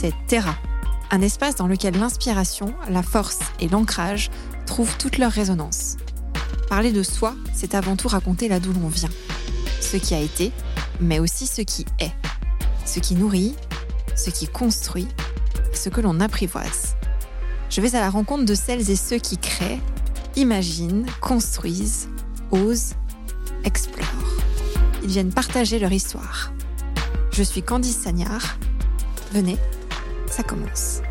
c'est Terra, un espace dans lequel l'inspiration, la force et l'ancrage trouvent toute leur résonance. Parler de soi, c'est avant tout raconter là d'où l'on vient, ce qui a été, mais aussi ce qui est, ce qui nourrit, ce qui construit, ce que l'on apprivoise. Je vais à la rencontre de celles et ceux qui créent, imaginent, construisent, osent, explorent. Ils viennent partager leur histoire. Je suis Candice Sagnard. Venez, ça commence.